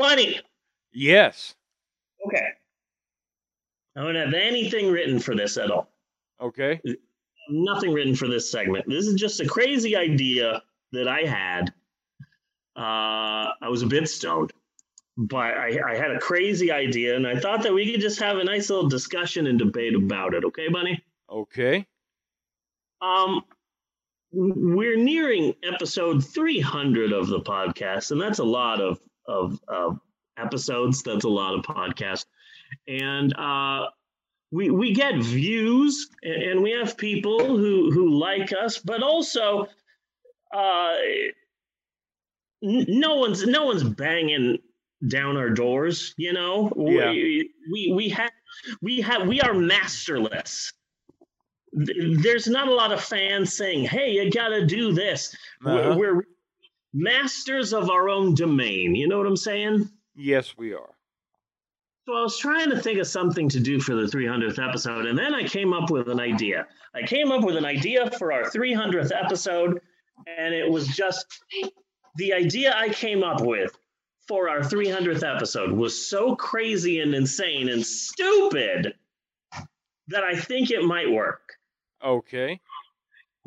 Bunny. Yes. Okay. I don't have anything written for this at all. Okay. Nothing written for this segment. This is just a crazy idea that I had. Uh, I was a bit stoned, but I, I had a crazy idea, and I thought that we could just have a nice little discussion and debate about it. Okay, Bunny? Okay. Um, we're nearing episode 300 of the podcast, and that's a lot of of uh, episodes. That's a lot of podcasts, and uh, we we get views, and, and we have people who who like us, but also, uh, no one's no one's banging down our doors. You know, Yeah. we we we have we have we are masterless there's not a lot of fans saying, "Hey, you got to do this." Uh-huh. We're, we're masters of our own domain. You know what I'm saying? Yes, we are. So I was trying to think of something to do for the 300th episode, and then I came up with an idea. I came up with an idea for our 300th episode, and it was just the idea I came up with for our 300th episode was so crazy and insane and stupid that I think it might work. Okay.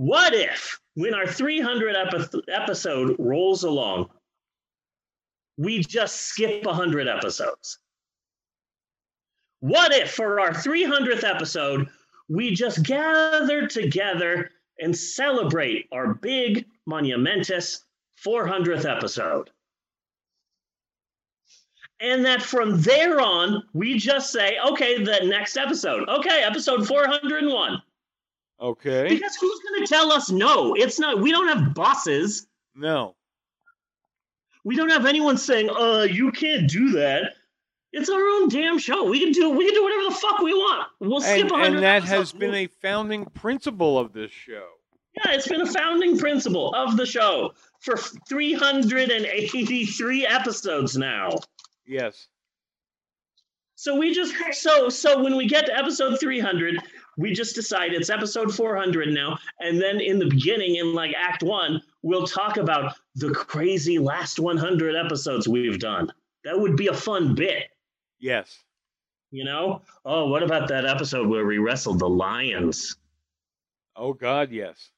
What if, when our 300 epi- episode rolls along, we just skip 100 episodes? What if, for our 300th episode, we just gather together and celebrate our big, monumentous 400th episode? And that from there on, we just say, okay, the next episode. Okay, episode 401. Okay. Because who's going to tell us no? It's not. We don't have bosses. No. We don't have anyone saying, "Uh, you can't do that." It's our own damn show. We can do. We can do whatever the fuck we want. We'll skip And, and that has been a founding principle of this show. yeah. It's been a founding principle of the show for 383 episodes now. Yes. So we just so so when we get to episode 300, we just decide it's episode 400 now, and then in the beginning, in like Act One, we'll talk about the crazy last 100 episodes we've done. That would be a fun bit, Yes. you know. Oh, what about that episode where we wrestled the lions? Oh God, yes.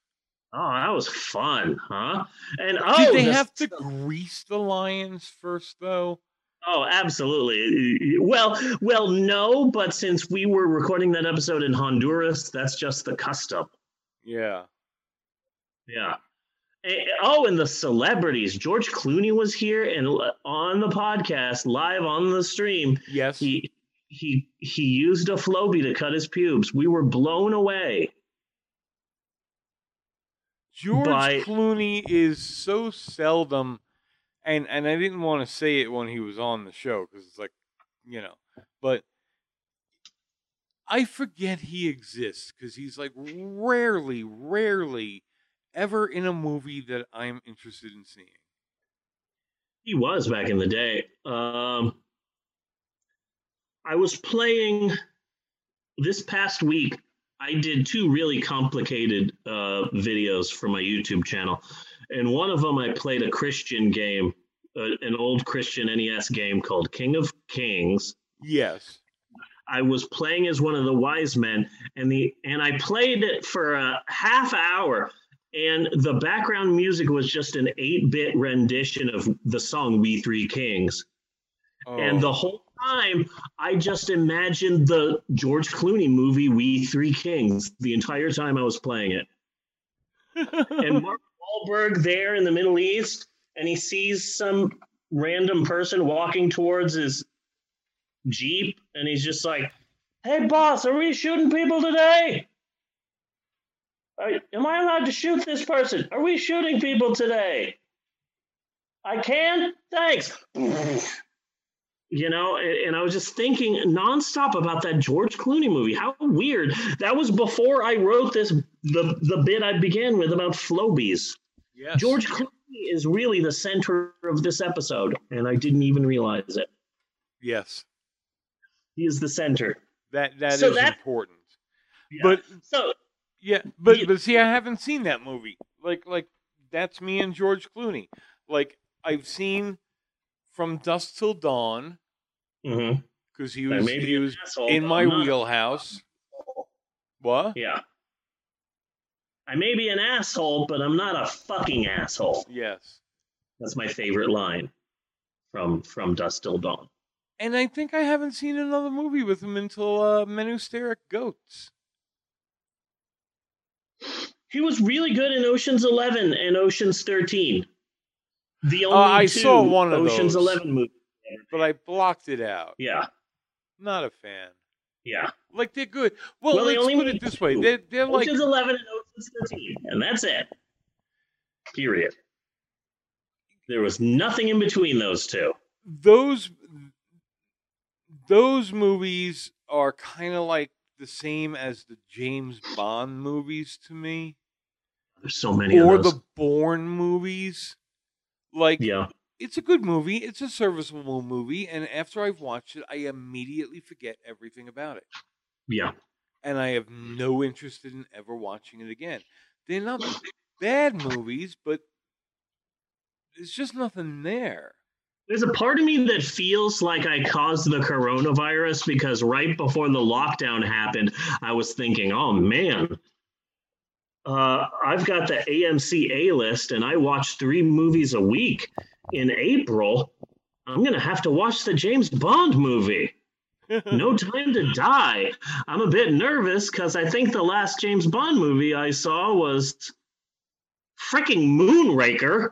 Oh, that was fun, huh? And oh, Did they the- have to grease the lions first, though? Oh, absolutely. Well, well, no, but since we were recording that episode in Honduras, that's just the custom. Yeah. Yeah. Eh, Oh, and the celebrities. George Clooney was here and on the podcast, live on the stream. Yes. He he he used a Flowbee to cut his pubes. We were blown away. George by- Clooney is so seldom, and and I didn't want to say it when he was on the show because it's like, you know, but I forget he exists because he's like rarely, rarely, ever in a movie that I'm interested in seeing. He was back in the day. Um, I was playing this past week. I did two really complicated uh, videos for my YouTube channel, and one of them I played a Christian game, uh, an old Christian NES game called King of Kings. Yes. I was playing as one of the wise men, and the and I played it for a half hour, and the background music was just an eight-bit rendition of the song "We Three Kings." And Oh. the whole time, I just imagined the George Clooney movie "We Three Kings" the entire time I was playing it. And Mark Wahlberg there in the Middle East, and he sees some random person walking towards his jeep, and he's just like, "Hey, boss, are we shooting people today? Are, am I allowed to shoot this person? Are we shooting people today? I can. Thanks." You know, and, I was just thinking nonstop about that George Clooney movie. How weird! That was before I wrote this the the bit I began with about Flowbees. Yes. George Clooney is really the center of this episode, and I didn't even realize it. Yes. He is the center. That that is So that- important. Yeah. But So Yeah, but Yeah. but see, I haven't seen that movie. Like like that's me and George Clooney. Like I've seen from Dusk Till Dawn Mm-hmm. because he was he was in my wheelhouse. What? Yeah. I may be an asshole, but I'm not a fucking asshole. Yes. That's my favorite line from from Dusk Till Dawn. And I think I haven't seen another movie with him until uh, Men Who Stare at Goats. He was really good in Ocean's Eleven and Ocean's Thirteen. The only Uh, I two saw one of Ocean's those. Eleven movies. But I blocked it out. Yeah, Not a fan. yeah. Like they're good. Well, Well, let's only put it this way: they're they're like Ocean's Eleven and Ocean's Thirteen, and that's it. Period. There was nothing in between those two. those those movies are kind of like the same as the James Bond movies to me, There's so many or the Bourne movies. Like yeah, it's a good movie, it's a serviceable movie, and after I've watched it, I immediately forget everything about it, yeah. And I have no interest in ever watching it again. They're not bad movies, but there's just nothing there. There's a part of me that feels like I caused the coronavirus because right before the lockdown happened, I was thinking, oh man, uh, I've got the AMC A list and I watch three movies a week. In April, I'm going to have to watch the James Bond movie. No Time to Die. I'm a bit nervous because I think the last James Bond movie I saw was freaking Moonraker.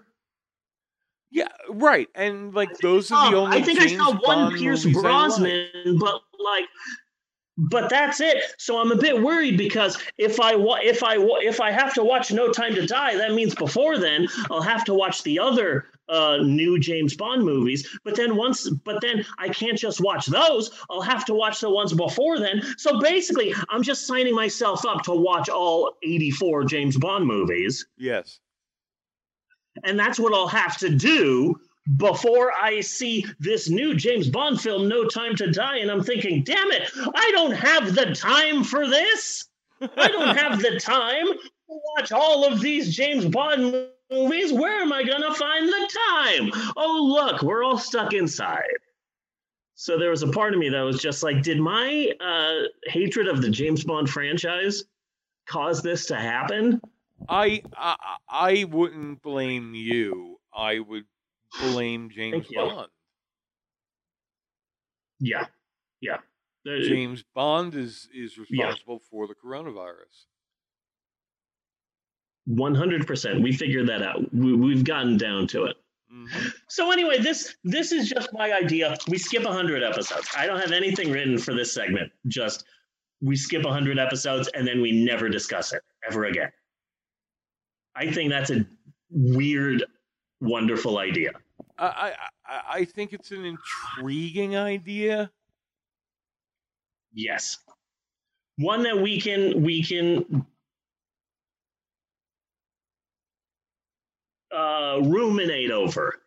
Yeah, right. And like those are the Um, only I think James I saw one Pierce I like. Brosnan, but like, but that's it. So I'm a bit worried because if I wa- if I wa- if I have to watch No Time to Die, that means before then I'll have to watch the other uh, new James Bond movies. But then once, but then I can't just watch those. I'll have to watch the ones before then. So basically, I'm just signing myself up to watch all 84 James Bond movies Yes. and that's what I'll have to do before I see this new James Bond film, No Time to Die. And I'm thinking, damn it, I don't have the time for this. I don't have the time to watch all of these James Bond movies. Where am I to find the time? Oh, look, we're all stuck inside. So there was a part of me that was just like, did my uh, hatred of the James Bond franchise cause this to happen? I, I I wouldn't blame you. I would blame James Bond. Yeah, yeah. Uh, James Bond is is Yeah. responsible for the coronavirus. One hundred percent. We figured that out. We, we've gotten down to it. Mhm. So anyway, this this is just my idea. We skip hundred episodes. I don't have anything written for this segment. Just we skip hundred episodes and then we never discuss it ever again. I think that's a weird, wonderful idea. I, I I I think it's an intriguing idea. Yes, one that we can we can uh, ruminate over.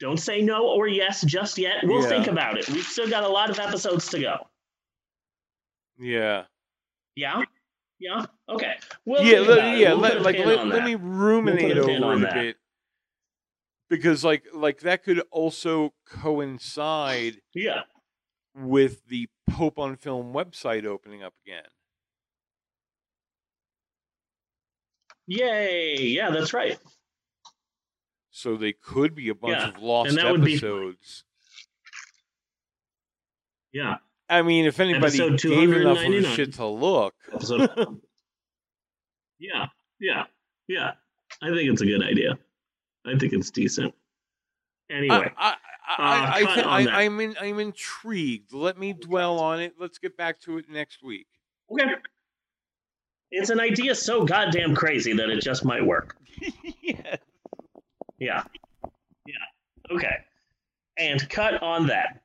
Don't say no or yes just yet. We'll Yeah. think about it. We've still got a lot of episodes to go. Yeah. Yeah, yeah, okay. We'll yeah, let, yeah. We'll let, like let, let me ruminate a pin over it a that. bit because like like that could also coincide Yeah, with the Pope on Film website opening up again. yay! Yeah, that's right. So they could be a bunch Yeah, of lost would be- episodes. Yeah, I mean, if anybody gave enough of 299. shit to look, episode. yeah, yeah, yeah. I think it's a good idea. I think it's decent. Anyway, I, I, I, uh, I, I, I, I'm, in, I'm intrigued. Let me dwell on it. Let's get back to it next week. okay. It's an idea so goddamn crazy that it just might work. yeah. Yeah. Yeah. Okay. And cut on that.